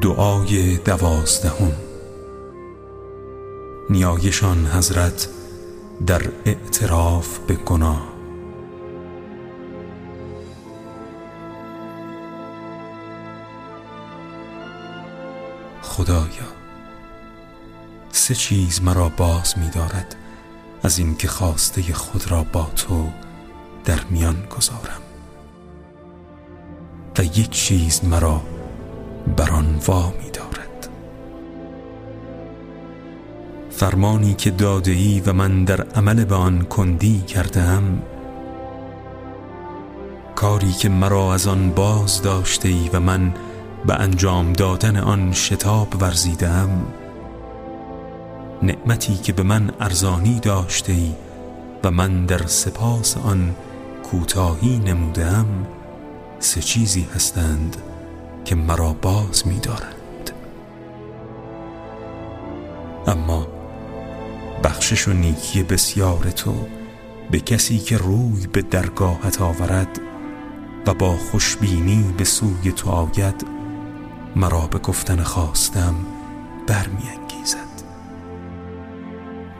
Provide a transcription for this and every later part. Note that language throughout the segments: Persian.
دعای دوازدهم. نیایشان حضرت در اعتراف به گناه. خدایا سه چیز مرا باز می دارد از اینکه خواسته خود را با تو در میان گذارم. و یک چیز مرا بر آن وا می دارد. فرمانی که داده ای و من در عمل به آن کندی کردم کاری که مرا از آن باز داشته ای و من به انجام دادن آن شتاب ورزیدم نعمتی که به من ارزانی داشته ای و من در سپاس آن کوتاهی نمودم سه چیزی هستند. که مرا باز می دارند اما بخشش و نیکی بسیار تو به کسی که روی به درگاهت آورد و با خوشبینی به سوی تو آید مرا به گفتن خواستم برمیانگیزد.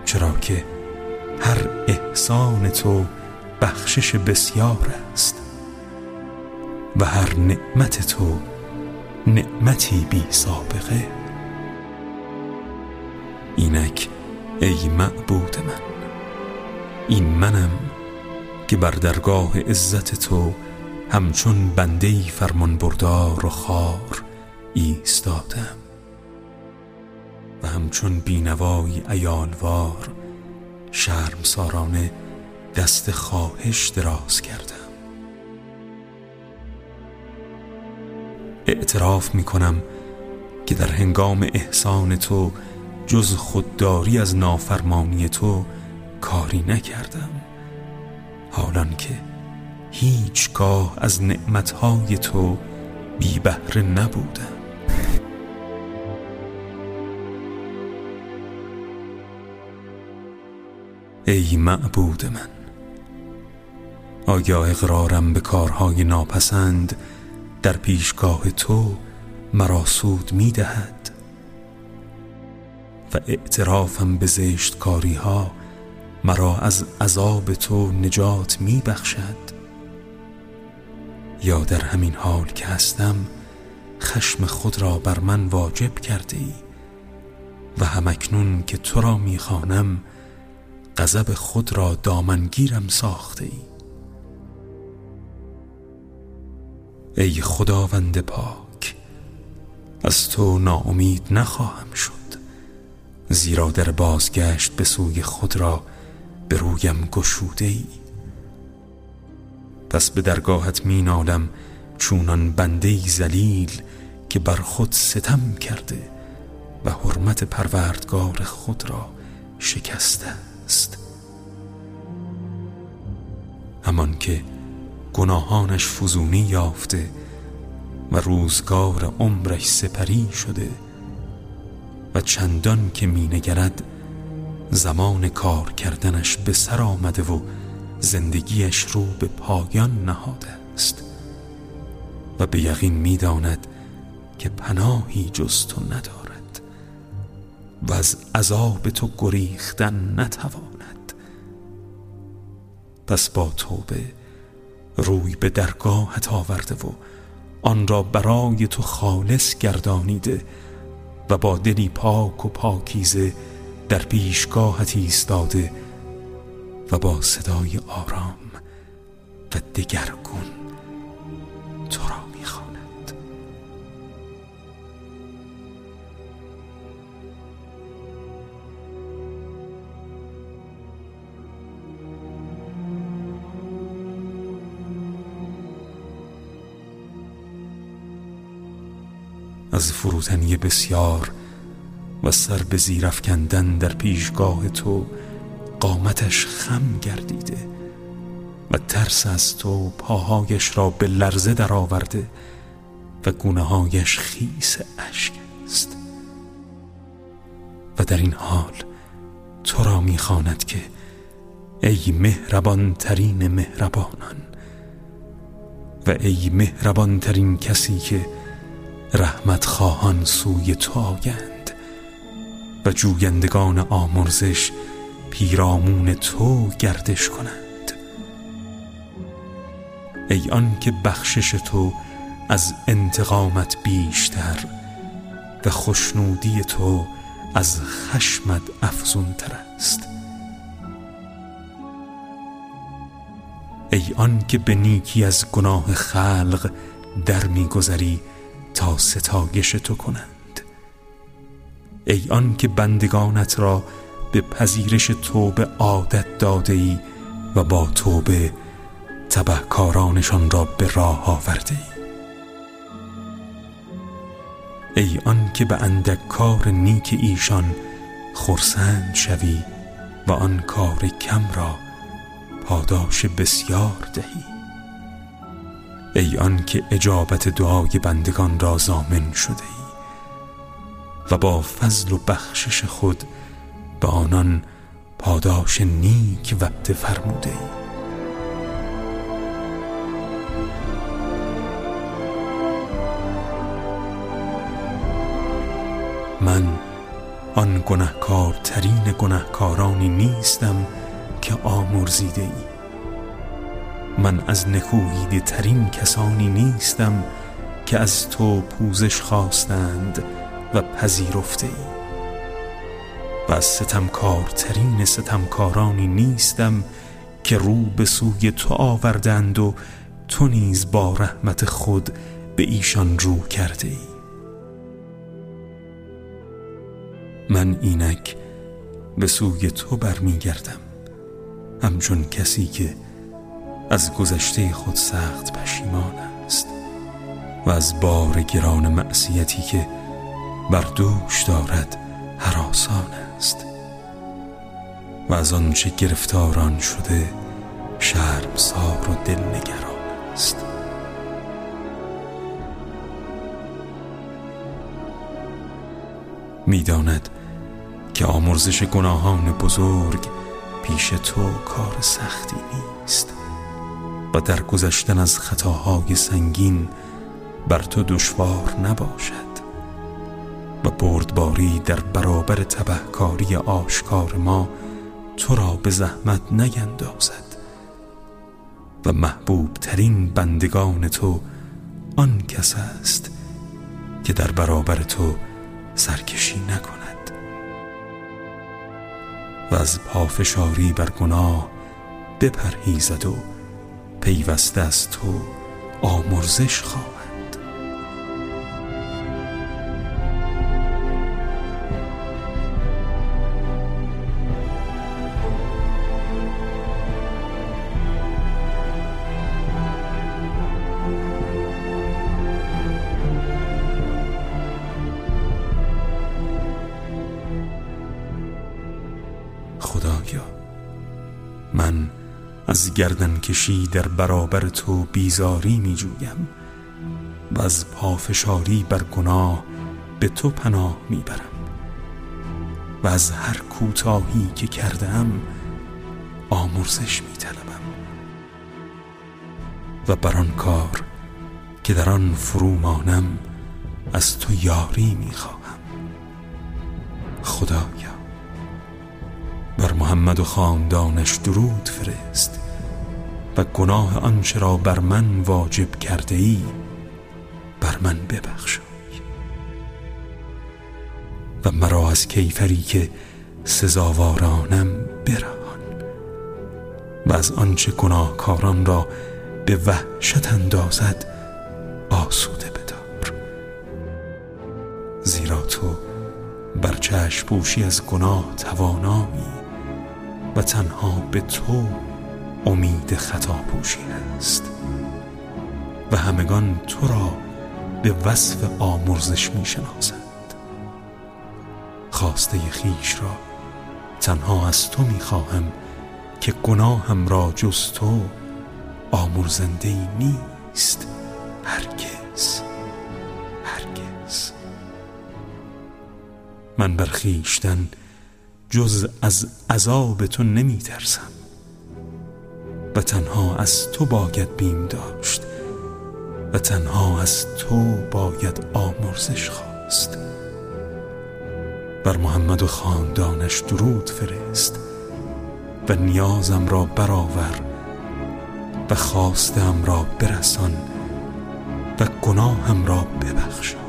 چرا که هر احسان تو بخشش بسیار است و هر نعمت تو نعمتی بی سابقه. اینک ای معبود من این منم که بر درگاه عزت تو همچون بندهی فرمان بردار و خار ایستادم و همچون بینوای ایالوار شرم سارانه دست خواهش دراز کردم. اعتراف می کنم که در هنگام احسان تو جز خودداری از نافرمانی تو کاری نکردم. حالان که هیچگاه از نعمتهای تو بی بهره نبودم. ای معبود من آیا اقرارم به کارهای ناپسند در پیشگاه تو مرا سود می دهد. و اعترافم به زشت ها مرا از عذاب تو نجات می بخشد. یا در همین حال که هستم خشم خود را بر من واجب کرده ای و همکنون که تو را می‌خوانم غضب خود را دامنگیرم ساخته ای ای خداوند پاک از تو ناامید نخواهم شد زیرا در بازگشت به سوی خود را به رویم گشوده ای پس به درگاهت می نالم چونان بنده زلیل که بر خود ستم کرده و حرمت پروردگار خود را شکسته است. همان که گناهانش فزونی یافته و روزگار عمرش سپری شده و چندان که مینگرد زمان کار کردنش به سر آمده و زندگیش رو به پایان نهاده است. و به یقین می‌داند که پناهی جز تو ندارد و از عذاب تو گریختن نتواند. پس با توبه روی به درگاهت آورده و آن را برای تو خالص گردانیده و با دلی پاک و پاکیزه در پیشگاهت ایستاده و با صدای آرام و دگرگون تو را از فروتنی بسیار و سر به زیر در پیشگاه تو قامتش خم گردیده و ترس از تو پاهایش را به لرزه درآورده و گونه هایش خیس اشک است. و در این حال تو را می‌خواند که ای مهربان ترین مهربانان و ای مهربان ترین کسی که رحمت خواهان سوی تو آیند و جویندگان آمرزش پیرامون تو گردش کنند. ای آن که بخشش تو از انتقامت بیشتر و خوشنودی تو از خشمت افزون تر است. ای آن که به نیکی از گناه خلق در میگذری تا ستایش تو کنند. ای آن که بندگانت را به پذیرش توبه عادت داده ای و با توبه تبهکارانشان را به راه آورده ای ای آن که به اندک کار نیک ایشان خرسند شوی و آن کار کم را پاداش بسیار دهی. ای آن که اجابت دعای بندگان را زامن شده ای و با فضل و بخشش خود به آنان پاداش نیک وقت فرموده ای. من آن گنهکارترین گنهکارانی نیستم که آمرزیده ای. من از نکوهیده ترین کسانی نیستم که از تو پوزش خواستند و پذیرفته ای و از ستمکارترین ستمکارانی نیستم که رو به سوی تو آوردند و تو نیز با رحمت خود به ایشان رو کرده ای من اینک به سوی تو برمیگردم. همچون کسی که از گذشته خود سخت پشیمان است و از بار گران معصیتی که بر دوش دارد حراسان است و از آنچه گرفتاران شده سار و دلنگران است. می‌داند که آمرزش گناهان بزرگ پیش تو کار سختی نیست. و در از خطاهای سنگین بر تو دشوار نباشد و بردباری در برابر تبهکاری آشکار ما تو را به زحمت نیندازد و محبوب ترین بندگان تو آن کس است که در برابر تو سرکشی نکند و از پافشاری بر گناه بپرهیزد و پیوسته از تو آمرزش خواهد. خدایا من از گردن کشی در برابر تو بیزاری می جویم و از پافشاری بر گناه به تو پناه می برم و از هر کوتاهی که کردم آمرزش می طلبم و بر آن کار که در آن فرومانم از تو یاری می خواهم خدایا بر محمد و خاندانش درود فرست. گناه آنچه را بر من واجب کرده ای بر من ببخشای. و مرا از کیفری که سزاوارانم برهان و از آنچه گناهکاران را به وحشت اندازد آسوده بدار. زیرا تو بر چشم پوشی از گناه توانایی و تنها به تو امید خطا پوشی است و همگان تو را به وصف آمرزش می شناسند خواسته خیش را تنها از تو می خواهم که گناهم را جز تو آمرزنده نیست. هرگز هرگز. من بر خیشتن جز از عذاب تو نمی ترسم و تنها از تو باید بیم داشت و تنها از تو باید آمرزش خواست. بر محمد و خاندانش درود فرست و نیازم را برآور و خواستم را برسان و گناهم را ببخشای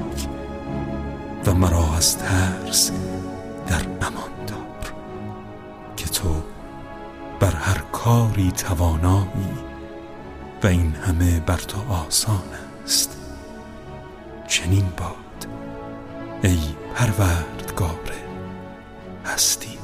و مرا از ترس در امان دار که تو بر هر کاری توانایی و این همه بر تو آسان است. چنین باد ای پروردگار هستی.